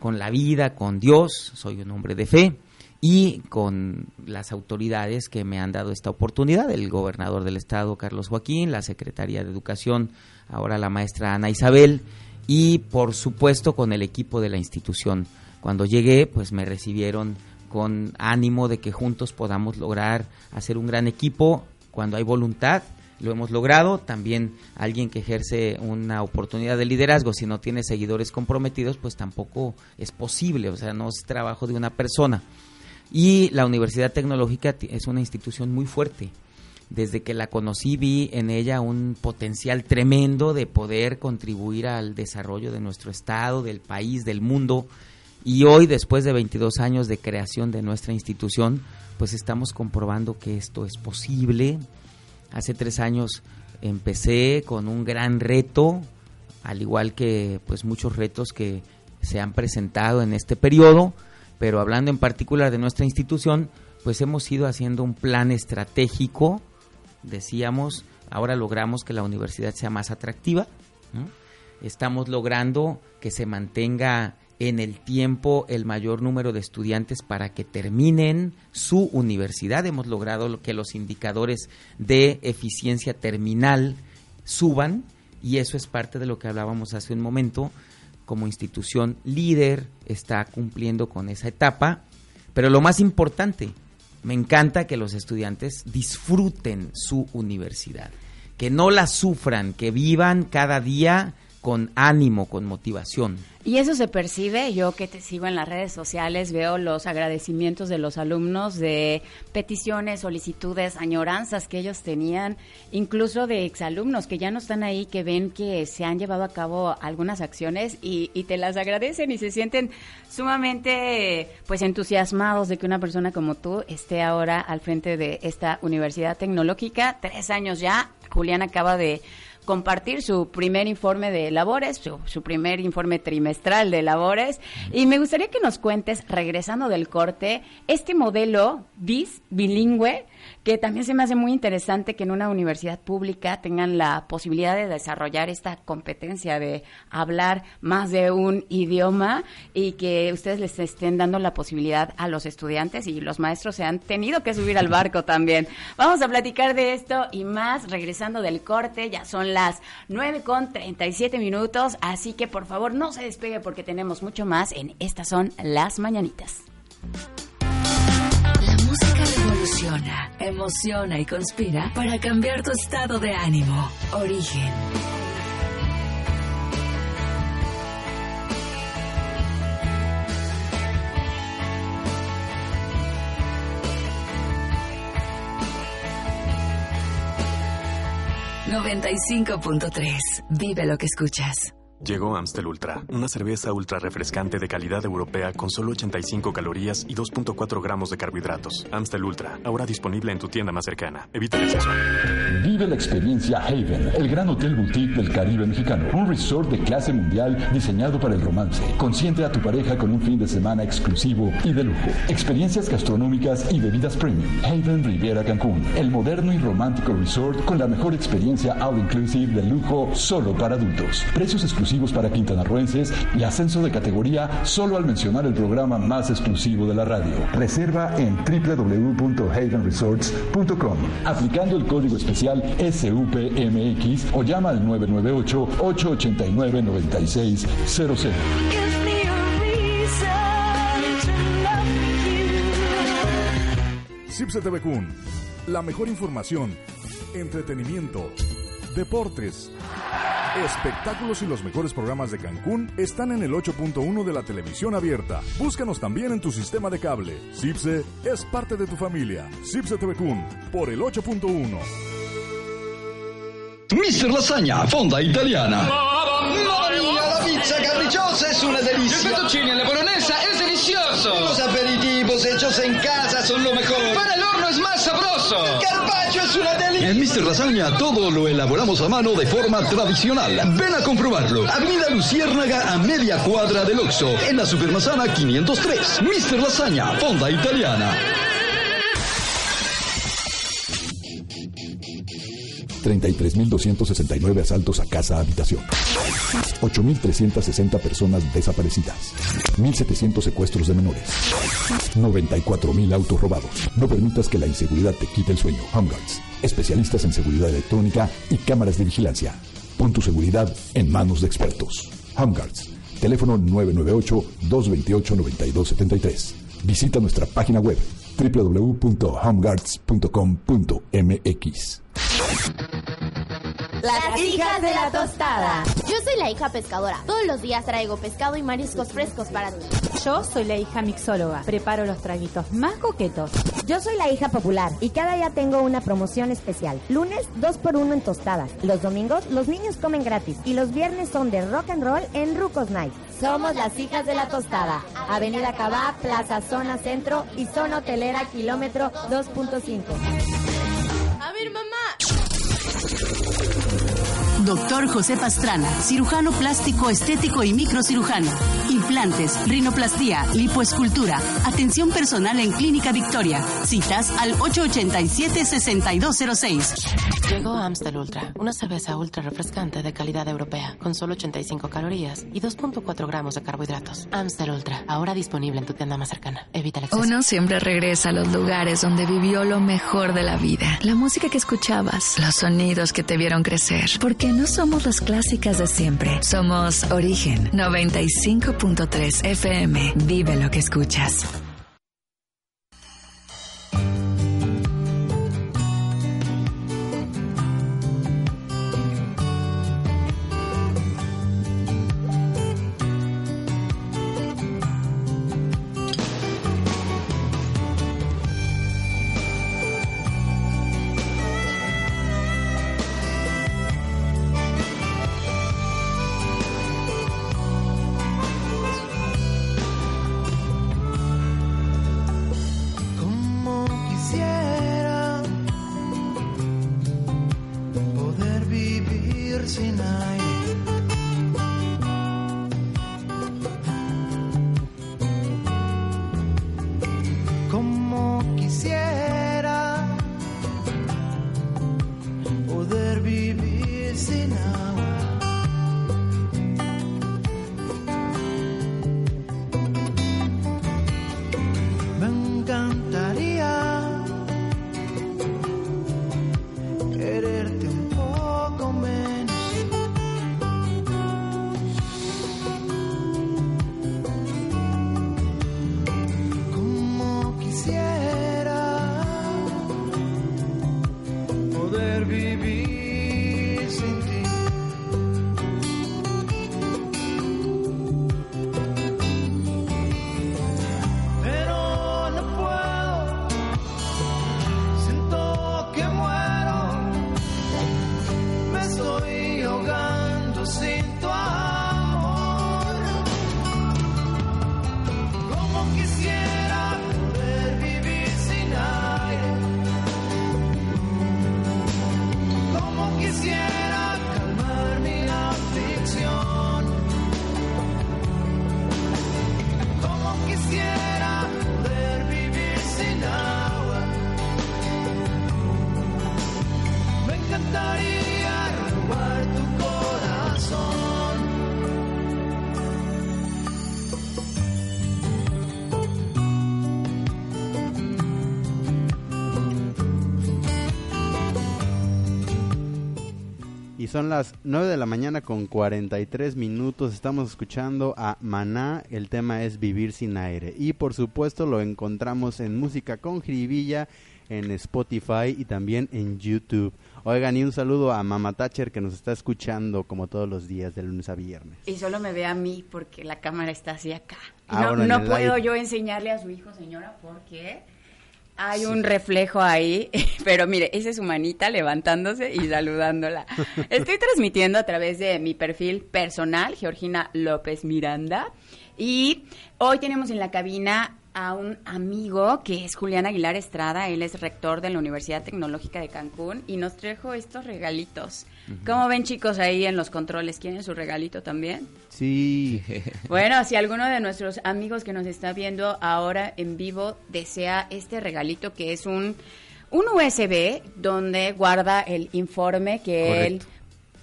con la vida, con Dios, soy un hombre de fe y con las autoridades que me han dado esta oportunidad, el gobernador del estado Carlos Joaquín, la secretaria de Educación, ahora la maestra Ana Isabel y por supuesto con el equipo de la institución. Cuando llegué, pues me recibieron con ánimo de que juntos podamos lograr hacer un gran equipo cuando hay voluntad. Lo hemos logrado. También alguien que ejerce una oportunidad de liderazgo, si no tiene seguidores comprometidos, pues tampoco es posible. O sea, no es trabajo de una persona. Y la Universidad Tecnológica es una institución muy fuerte. Desde que la conocí vi en ella un potencial tremendo de poder contribuir al desarrollo de nuestro estado, del país, del mundo. Y hoy, después de 22 años de creación de nuestra institución, pues estamos comprobando que esto es posible. Hace tres años empecé con un gran reto, al igual que pues muchos retos que se han presentado en este periodo, pero hablando en particular de nuestra institución, pues hemos ido haciendo un plan estratégico, decíamos, ahora logramos que la universidad sea más atractiva, estamos logrando que se mantenga en el tiempo el mayor número de estudiantes para que terminen su universidad. Hemos logrado lo- que los indicadores de eficiencia terminal suban y eso es parte de lo que hablábamos hace un momento. Como institución líder está cumpliendo con esa etapa, pero lo más importante, me encanta que los estudiantes disfruten su universidad, que no la sufran, que vivan cada día con ánimo, con motivación. Y eso se percibe, yo que te sigo en las redes sociales, veo los agradecimientos de los alumnos de peticiones, solicitudes, añoranzas que ellos tenían, incluso de exalumnos que ya no están ahí, que ven que se han llevado a cabo algunas acciones y, y te las agradecen y se sienten sumamente pues entusiasmados de que una persona como tú esté ahora al frente de esta universidad tecnológica, tres años ya, Julián acaba de compartir su primer informe de labores, su, primer informe trimestral de labores. Y me gustaría que nos cuentes, regresando del corte, este modelo BIS, bilingüe, que también se me hace muy interesante que en una universidad pública tengan la posibilidad de desarrollar esta competencia de hablar más de un idioma y que ustedes les estén dando la posibilidad a los estudiantes y los maestros se han tenido que subir al barco también. Vamos a platicar de esto y más regresando del corte, ya son las 9 con 37 minutos, así que por favor no se despegue porque tenemos mucho más en Estas son las mañanitas. Música revoluciona, emociona y conspira para cambiar tu estado de ánimo. Origen. ...95.3... Vive lo que escuchas. Llegó Amstel Ultra, una cerveza ultra refrescante de calidad europea con solo 85 calorías y 2.4 gramos de carbohidratos. Amstel Ultra, ahora disponible en tu tienda más cercana. Evita el exceso. Vive la experiencia Haven, el gran hotel boutique del Caribe mexicano. Un resort de clase mundial diseñado para el romance. Consiente a tu pareja con un fin de semana exclusivo y de lujo. Experiencias gastronómicas y bebidas premium. Haven Riviera Cancún, el moderno y romántico resort con la mejor experiencia all inclusive de lujo solo para adultos. Precios exclusivos para quintanarroenses y ascenso de categoría solo al mencionar el programa más exclusivo de la radio. Reserva en www.havenresorts.com aplicando el código especial SUPMX o llama al 998-889-9600. Cipse TV Kun, la mejor información, entretenimiento, deportes, espectáculos y los mejores programas de Cancún están en el 8.1 de la televisión abierta. Búscanos también en tu sistema de cable. Cipse es parte de tu familia. Cipse TV Kun por el 8.1. Mister Lasagna, fonda italiana. La pizza capricciosa es una delicia. El fettuccine alla bolognesa es delicioso. Los aperitivos hechos en casa son lo mejor. Para el horno es más sabroso. El carpaccio es una delicia. En Mister Lasagna todo lo elaboramos a mano de forma tradicional. Ven a comprobarlo. Avenida Luciérnaga a media cuadra del Oxo. En la Supermasana 503. Mister Lasagna, fonda italiana. 33.269 asaltos a casa habitación. 8.360 personas desaparecidas. 1.700 secuestros de menores. 94.000 autos robados. No permitas que la inseguridad te quite el sueño. Home Guards, especialistas en seguridad electrónica y cámaras de vigilancia. Pon tu seguridad en manos de expertos. Home Guards, teléfono 998-228-9273. Visita nuestra página web www.homeguards.com.mx. Las hijas de la tostada. Yo soy la hija pescadora. Todos los días traigo pescado y mariscos frescos para ti. Yo soy la hija mixóloga. Preparo los traguitos más coquetos. Yo soy la hija popular y cada día tengo una promoción especial. Lunes, 2x1 en tostadas. Los domingos, los niños comen gratis. Y los viernes son de rock and roll en Rucos Night. Somos las hijas de la tostada. Avenida Cabá, Plaza Zona Centro y Zona Hotelera, kilómetro 2.5. A ver, mamá. Doctor José Pastrana, cirujano plástico estético y microcirujano. Implantes, rinoplastía, lipoescultura. Atención personal en Clínica Victoria. Citas al 887-6206. Llegó Amstel Ultra, una cerveza ultra refrescante de calidad europea, con solo 85 calorías y 2.4 gramos de carbohidratos. Amstel Ultra, ahora disponible en tu tienda más cercana. Evita el exceso. Uno siempre regresa a los lugares donde vivió lo mejor de la vida. La música que escuchabas, los sonidos que te vieron crecer. Porque no somos las clásicas de siempre. Somos Origen 95.3 FM. Vive lo que escuchas. Son las 9 de la mañana con 43 minutos. Estamos escuchando a Maná. El tema es Vivir sin aire. Y por supuesto lo encontramos en Música con Jiribilla, en Spotify y también en YouTube. Oigan, y un saludo a Mama Thatcher que nos está escuchando como todos los días de lunes a viernes. Y solo me ve a mí porque la cámara está así acá. Ah, no bueno, puedo live. yo enseñarle a su hijo, señora, porque hay un reflejo ahí. Pero mire, esa es su manita levantándose y saludándola. Estoy transmitiendo a través de mi perfil personal, Georgina López Miranda. Y hoy tenemos en la cabina a un amigo que es Julián Aguilar Estrada. Él es rector de la Universidad Tecnológica de Cancún y nos trajo estos regalitos. ¿Cómo ven chicos ahí en los controles? ¿Quieren su regalito también? Sí. Bueno, si alguno de nuestros amigos que nos está viendo ahora en vivo desea este regalito que es un, un USB donde guarda el informe que Correcto.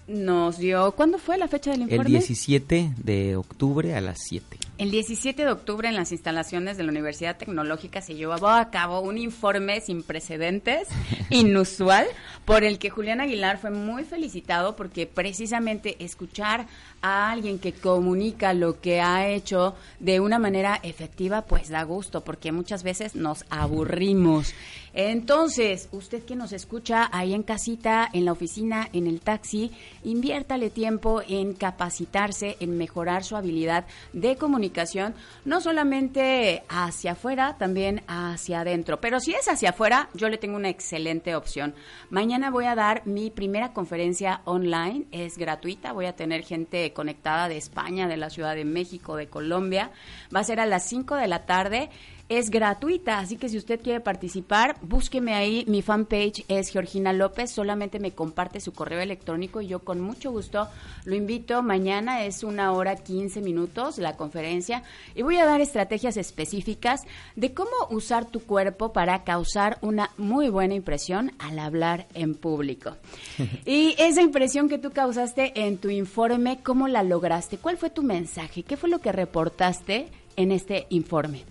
él nos dio. ¿Cuándo fue la fecha del El informe? 17 de octubre a las 7. El 17 de octubre en las instalaciones de la Universidad Tecnológica se llevó a cabo un informe sin precedentes, inusual, por el que Julián Aguilar fue muy felicitado porque precisamente escuchar a alguien que comunica lo que ha hecho de una manera efectiva, pues da gusto, porque muchas veces nos aburrimos. Entonces, usted que nos escucha ahí en casita, en la oficina, en el taxi, inviértale tiempo en capacitarse, en mejorar su habilidad de comunicación, no solamente hacia afuera, también hacia adentro. Pero si es hacia afuera, yo le tengo una excelente opción. Mañana voy a dar mi primera conferencia online, es gratuita, voy a tener gente conectada de España, de la Ciudad de México, de Colombia. Va a ser a las 5 de la tarde. Es gratuita, así que si usted quiere participar, búsqueme ahí. Mi fanpage es Georgina López. Solamente me comparte su correo electrónico y yo con mucho gusto lo invito. Mañana es una hora 15 minutos la conferencia y voy a dar estrategias específicas de cómo usar tu cuerpo para causar una muy buena impresión al hablar en público. Y esa impresión que tú causaste en tu informe, ¿cómo la lograste? ¿Cuál fue tu mensaje? ¿Qué fue lo que reportaste en este informe?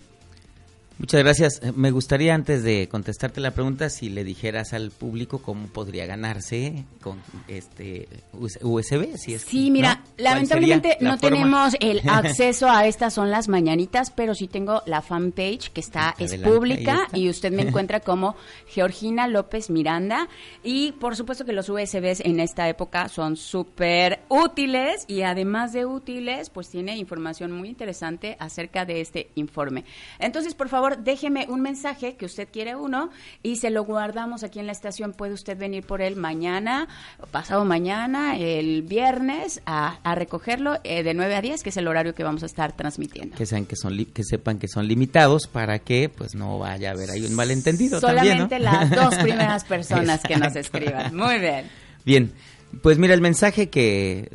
Muchas gracias. Eh, Me gustaría antes de contestarte la pregunta si le dijeras al público cómo podría ganarse con este US- USB, si es Sí, mira, ¿no? ¿Cuál lamentablemente la no forma? tenemos el acceso a estas son las mañanitas, pero sí tengo la fanpage que está, es pública está. y usted me encuentra como Georgina López Miranda y por supuesto que los USBs en esta época son súper útiles y además de útiles, pues tiene información muy interesante acerca de este informe. Entonces, por favor, déjeme un mensaje que usted quiere uno y se lo guardamos aquí en la estación. Puede usted venir por él mañana, pasado mañana, el viernes, a, a recogerlo eh, de 9 a 10, que es el horario que vamos a estar transmitiendo. Que, sean que, son li- que sepan que son limitados para que pues no vaya a haber ahí un malentendido también, Solamente ¿no? las dos primeras personas que nos escriban. Muy bien. Bien, pues mira, el mensaje que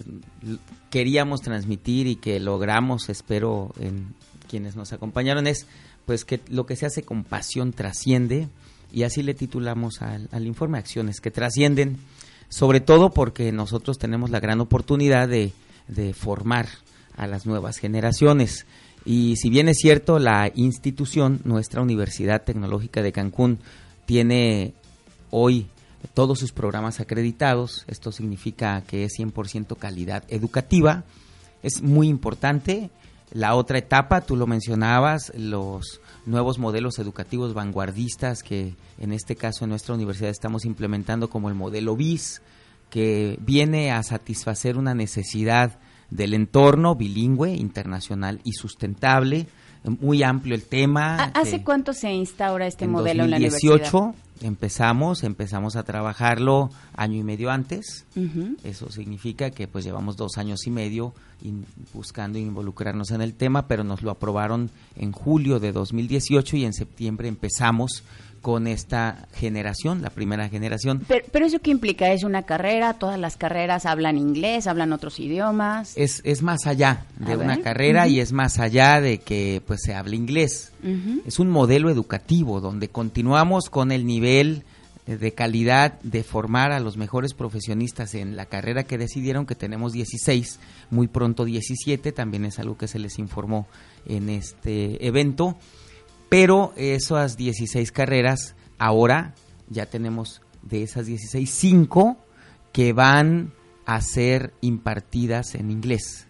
queríamos transmitir y que logramos, espero, en quienes nos acompañaron es pues que lo que se hace con pasión trasciende y así le titulamos al, informe Acciones que trascienden, sobre todo porque nosotros tenemos la gran oportunidad de formar a las nuevas generaciones. Y si bien es cierto, la institución, nuestra Universidad Tecnológica de Cancún, tiene hoy todos sus programas acreditados. Esto significa que es 100% calidad educativa. Es muy importante. La otra etapa, tú lo mencionabas, los nuevos modelos educativos vanguardistas que en este caso en nuestra universidad estamos implementando como el modelo BIS, que viene a satisfacer una necesidad del entorno bilingüe, internacional y sustentable. Muy amplio el tema. ¿Ha- ¿Hace cuánto se instaura este en modelo en la 2018 universidad? empezamos, empezamos a trabajarlo año y medio antes. Eso significa que pues llevamos dos años y medio in- buscando involucrarnos en el tema, pero nos lo aprobaron en julio de 2018 y en septiembre empezamos con esta generación, la primera generación. Pero, pero eso qué implica? ¿Es una carrera? ¿Todas las carreras hablan inglés? ¿Hablan otros idiomas? Es, es más allá de A una ver, carrera y es más allá de que pues se hable inglés. Es un modelo educativo donde continuamos con el nivel de calidad de formar a los mejores profesionistas en la carrera que decidieron, que tenemos 16, muy pronto 17, también es algo que se les informó en este evento, pero esas 16 carreras, ahora ya tenemos de esas 16, 5 que van a ser impartidas en inglés.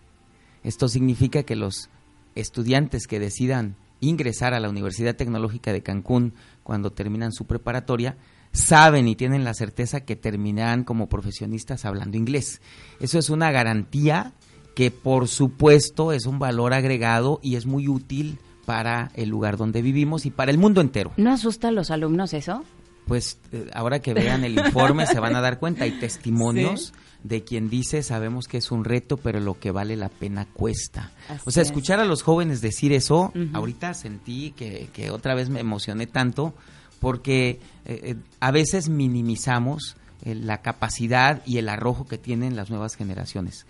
Esto significa que los estudiantes que decidan ingresar a la Universidad Tecnológica de Cancún cuando terminan su preparatoria saben y tienen la certeza que terminarán como profesionistas hablando inglés. Eso es una garantía que por supuesto es un valor agregado y es muy útil para el lugar donde vivimos y para el mundo entero. ¿No asusta a los alumnos eso? Pues eh, ahora que vean el informe se van a dar cuenta, hay testimonios de quien dice, sabemos que es un reto, pero lo que vale la pena cuesta. Así o sea, es. escuchar a los jóvenes decir eso, ahorita sentí que, que otra vez me emocioné tanto, porque eh, eh, a veces minimizamos eh, la capacidad y el arrojo que tienen las nuevas generaciones.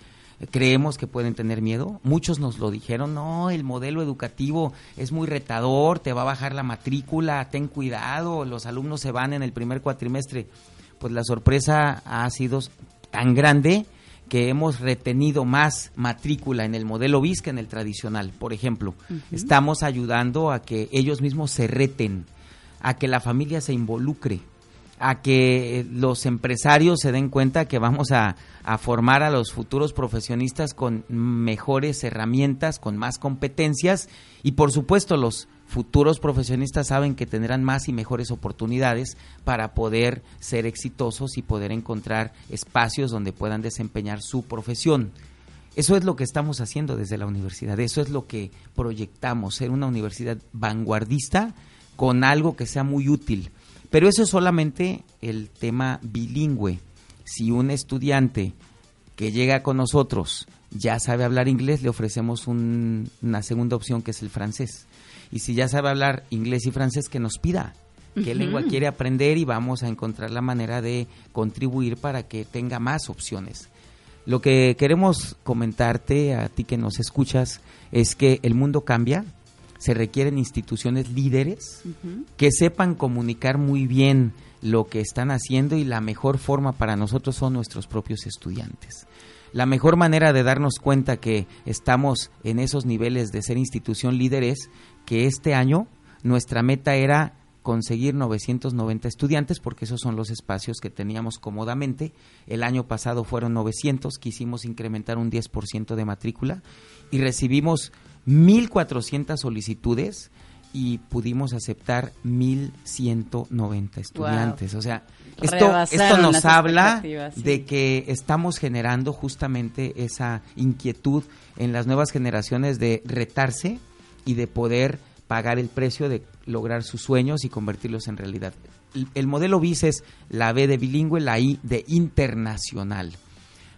Creemos que pueden tener miedo. Muchos nos lo dijeron, no, el modelo educativo es muy retador, te va a bajar la matrícula, ten cuidado, los alumnos se van en el primer cuatrimestre. Pues la sorpresa ha sido tan grande que hemos retenido más matrícula en el modelo BIS que en el tradicional. Por ejemplo, estamos ayudando a que ellos mismos se reten, a que la familia se involucre, a que los empresarios se den cuenta que vamos a formar a los futuros profesionistas con mejores herramientas, con más competencias y por supuesto los futuros profesionistas saben que tendrán más y mejores oportunidades para poder ser exitosos y poder encontrar espacios donde puedan desempeñar su profesión. Eso es lo que estamos haciendo desde la universidad, eso es lo que proyectamos, ser una universidad vanguardista con algo que sea muy útil. Pero eso es solamente el tema bilingüe. Si un estudiante que llega con nosotros ya sabe hablar inglés, le ofrecemos un- una segunda opción que es el francés. Y si ya sabe hablar inglés y francés, que nos pida qué lengua quiere aprender y vamos a encontrar la manera de contribuir para que tenga más opciones. Lo que queremos comentarte a ti que nos escuchas es que el mundo cambia, se requieren instituciones líderes que sepan comunicar muy bien lo que están haciendo y la mejor forma para nosotros son nuestros propios estudiantes. La mejor manera de darnos cuenta que estamos en esos niveles de ser institución líder es que este año nuestra meta era conseguir 990 estudiantes porque esos son los espacios que teníamos cómodamente. El año pasado fueron 900, quisimos incrementar un 10% de matrícula y recibimos 1.400 solicitudes y pudimos aceptar 1.190 estudiantes. O sea, esto, esto nos habla sí. de que estamos generando justamente esa inquietud en las nuevas generaciones de retarse y de poder pagar el precio de lograr sus sueños y convertirlos en realidad. El, el modelo BIS es la B de bilingüe, la I de internacional.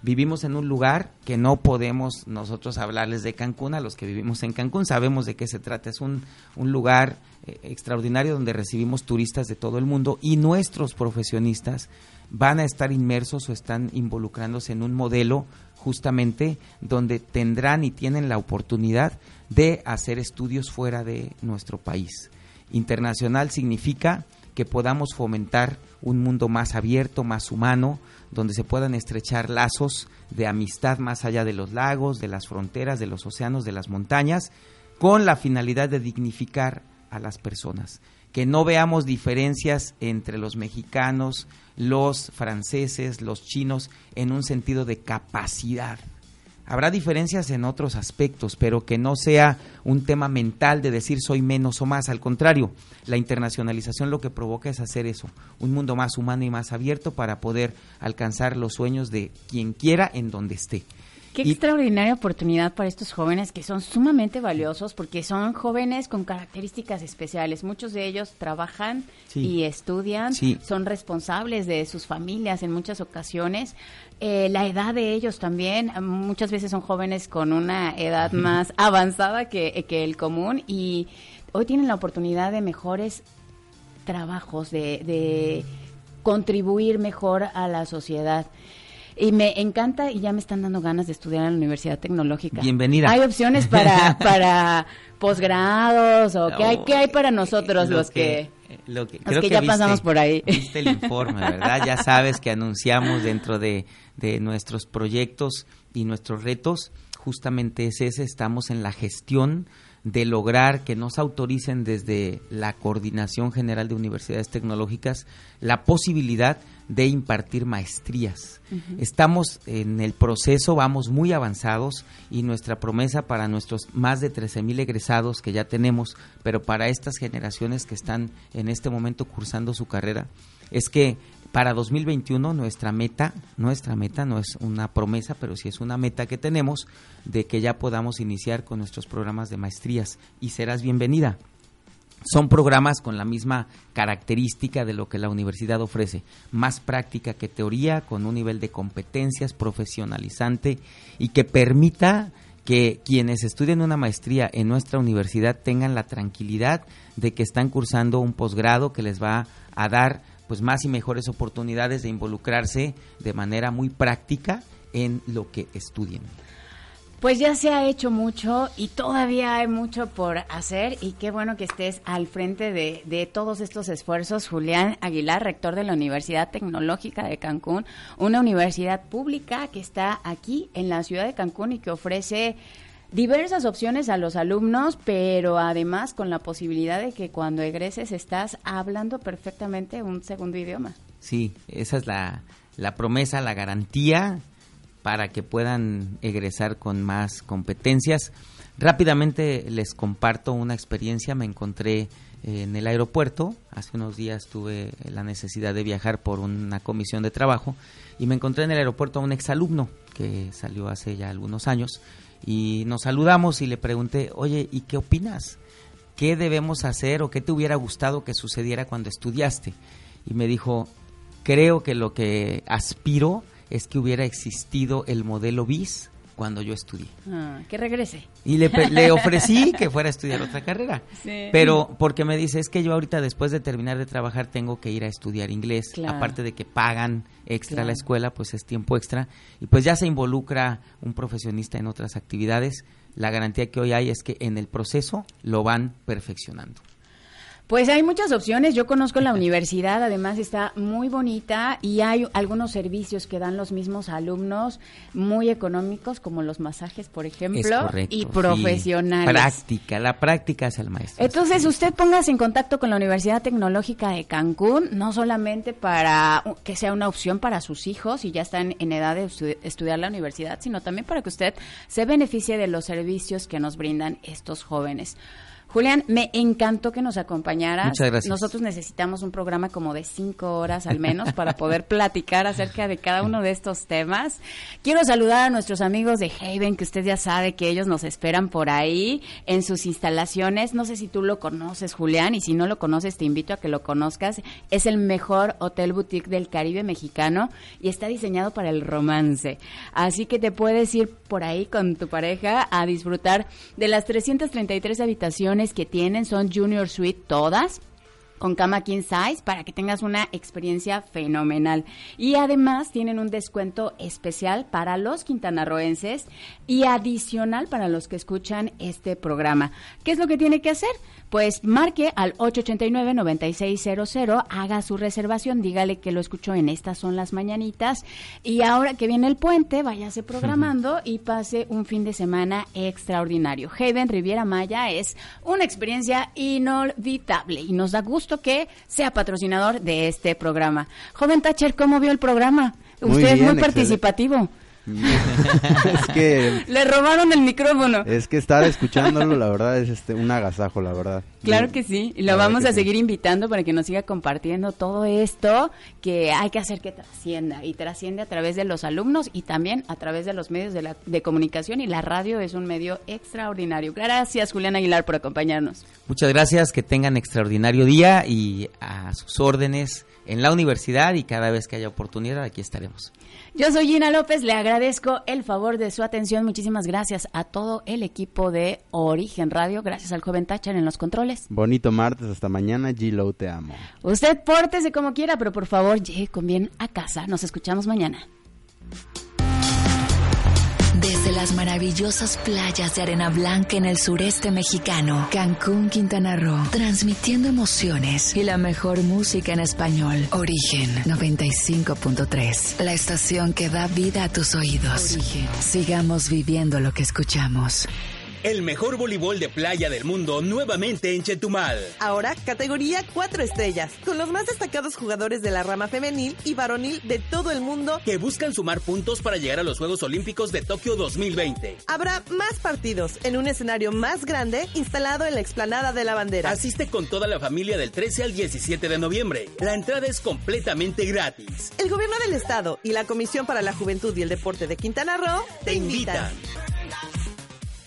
Vivimos en un lugar que no podemos nosotros hablarles de Cancún, a los que vivimos en Cancún sabemos de qué se trata. Es un, un lugar eh, extraordinario donde recibimos turistas de todo el mundo y nuestros profesionistas van a estar inmersos o están involucrándose en un modelo justamente donde tendrán y tienen la oportunidad de hacer estudios fuera de nuestro país. Internacional significa que podamos fomentar un mundo más abierto, más humano, donde se puedan estrechar lazos de amistad más allá de los lagos, de las fronteras, de los océanos, de las montañas, con la finalidad de dignificar a las personas. Que no veamos diferencias entre los mexicanos, los franceses, los chinos, en un sentido de capacidad. Habrá diferencias en otros aspectos, pero que no sea un tema mental de decir soy menos o más. Al contrario, la internacionalización lo que provoca es hacer eso, un mundo más humano y más abierto para poder alcanzar los sueños de quien quiera en donde esté. Qué Y- extraordinaria oportunidad para estos jóvenes que son sumamente valiosos porque son jóvenes con características especiales. Muchos de ellos trabajan Sí. y estudian, Sí. son responsables de sus familias en muchas ocasiones. Eh, la edad de ellos también, eh, muchas veces son jóvenes con una edad más avanzada que, que el común y hoy tienen la oportunidad de mejores trabajos, de, de contribuir mejor a la sociedad. Y me encanta y ya me están dando ganas de estudiar en la Universidad Tecnológica. Bienvenida. Hay opciones para, para posgrados o qué hay, qué hay para nosotros Lo los que, lo que, los creo que ya viste- pasamos por ahí. Viste el informe, ¿verdad? Ya sabes que anunciamos dentro de, de nuestros proyectos y nuestros retos, justamente es ese, estamos en la gestión de lograr que nos autoricen desde la Coordinación General de Universidades Tecnológicas la posibilidad de impartir maestrías. Estamos en el proceso, vamos muy avanzados y nuestra promesa para nuestros más de 13 mil egresados que ya tenemos, pero para estas generaciones que están en este momento cursando su carrera, es que para 2021 nuestra meta, nuestra meta no es una promesa, pero sí es una meta que tenemos de que ya podamos iniciar con nuestros programas de maestrías y serás bienvenida. Son programas con la misma característica de lo que la universidad ofrece, más práctica que teoría, con un nivel de competencias profesionalizante y que permita que quienes estudien una maestría en nuestra universidad tengan la tranquilidad de que están cursando un posgrado que les va a dar pues más y mejores oportunidades de involucrarse de manera muy práctica en lo que estudien. Pues ya se ha hecho mucho y todavía hay mucho por hacer y qué bueno que estés al frente de, de todos estos esfuerzos. Julián Aguilar, rector de la Universidad Tecnológica de Cancún, una universidad pública que está aquí en la ciudad de Cancún y que ofrece diversas opciones a los alumnos, pero además con la posibilidad de que cuando egreses estás hablando perfectamente un segundo idioma. Sí, esa es la, la promesa, la garantía para que puedan egresar con más competencias. Rápidamente les comparto una experiencia. Me encontré eh, en el aeropuerto. Hace unos días tuve la necesidad de viajar por una comisión de trabajo y me encontré en el aeropuerto a un exalumno que salió hace ya algunos años y nos saludamos y le pregunté, oye, ¿y qué opinas? ¿Qué debemos hacer o qué te hubiera gustado que sucediera cuando estudiaste? Y me dijo, creo que lo que aspiro es que hubiera existido el modelo BIS cuando yo estudié. Ah, que regrese. Y le, le ofrecí que fuera a estudiar otra carrera. Sí. Pero porque me dice, es que yo ahorita después de terminar de trabajar tengo que ir a estudiar inglés. Claro. Aparte de que pagan extra Claro. la escuela, pues es tiempo extra. Y pues ya se involucra un profesionista en otras actividades. La garantía que hoy hay es que en el proceso lo van perfeccionando. Pues hay muchas opciones. Yo conozco la universidad, además está muy bonita y hay algunos servicios que dan los mismos alumnos muy económicos, como los masajes, por ejemplo, correcto. y sí. profesionales. Práctica, la práctica es el maestro. Entonces, usted póngase en contacto con la Universidad Tecnológica de Cancún, no solamente para que sea una opción para sus hijos y ya están en edad de estu- estudiar la universidad, sino también para que usted se beneficie de los servicios que nos brindan estos jóvenes. Julián, me encantó que nos acompañaras. Muchas gracias. Nosotros necesitamos un programa como de cinco horas al menos para poder platicar acerca de cada uno de estos temas. Quiero saludar a nuestros amigos de Haven, que usted ya sabe que ellos nos esperan por ahí en sus instalaciones. No sé si tú lo conoces, Julián, y si no lo conoces, te invito a que lo conozcas. Es el mejor hotel boutique del Caribe mexicano y está diseñado para el romance. Así que te puedes ir por ahí con tu pareja a disfrutar de las 333 habitaciones que tienen. Son Junior Suite todas con cama king size para que tengas una experiencia fenomenal. Y además tienen un descuento especial para los quintanarroenses y adicional para los que escuchan este programa. ¿Qué es lo que tiene que hacer? Pues marque al 889-9600, haga su reservación, dígale que lo escuchó en Estas son las mañanitas y ahora que viene el puente, váyase programando y pase un fin de semana extraordinario. Haven Riviera Maya es una experiencia inolvidable y nos da gusto que sea patrocinador de este programa. Joven Thatcher, ¿cómo vio el programa? Muy Usted es muy excelente. es que Le robaron el micrófono. es que estar escuchándolo, la verdad, es este un agasajo, la verdad. Claro que sí, y la lo vamos a sí. seguir invitando para que nos siga compartiendo todo esto que hay que hacer que trascienda y trasciende a través de los alumnos y también a través de los medios de, la, de comunicación y la radio es un medio extraordinario. Gracias Julián Aguilar por acompañarnos. Muchas gracias, que tengan extraordinario día y a sus órdenes en la universidad y cada vez que haya oportunidad aquí estaremos. Yo soy Gina López, le agradezco el favor de su atención. Muchísimas gracias a todo el equipo de Origen Radio, gracias al joven Tachar en los controles. Bonito martes, hasta mañana, G-Lo, te amo. Usted pórtese como quiera, pero por favor llegue con bien a casa. Nos escuchamos mañana. Las maravillosas playas de arena blanca en el sureste mexicano, Cancún, Quintana Roo, transmitiendo emociones y la mejor música en español. Origen 95.3, la estación que da vida a tus oídos. Sigamos viviendo lo que escuchamos. El mejor voleibol de playa del mundo nuevamente en Chetumal. Ahora, categoría 4 estrellas, con los más destacados jugadores de la rama femenil y varonil de todo el mundo que buscan sumar puntos para llegar a los Juegos Olímpicos de Tokio 2020. Habrá más partidos en un escenario más grande instalado en la explanada de la bandera. Asiste con toda la familia del 13 al 17 de noviembre. La entrada es completamente gratis. El gobierno del estado y la Comisión para la Juventud y el Deporte de Quintana Roo te, invitan.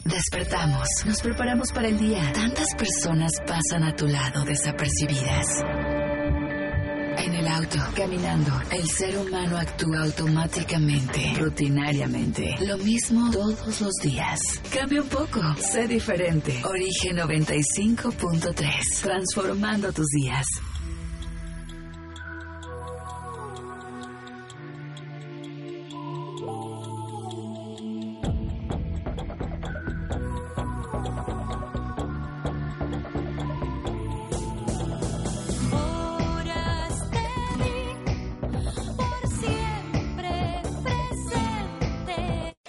Despertamos, nos preparamos para el día. Tantas personas pasan a tu lado desapercibidas. En el auto, caminando, el ser humano actúa automáticamente, rutinariamente. Lo mismo todos los días. Cambia un poco, sé diferente. Origen 95.3, transformando tus días.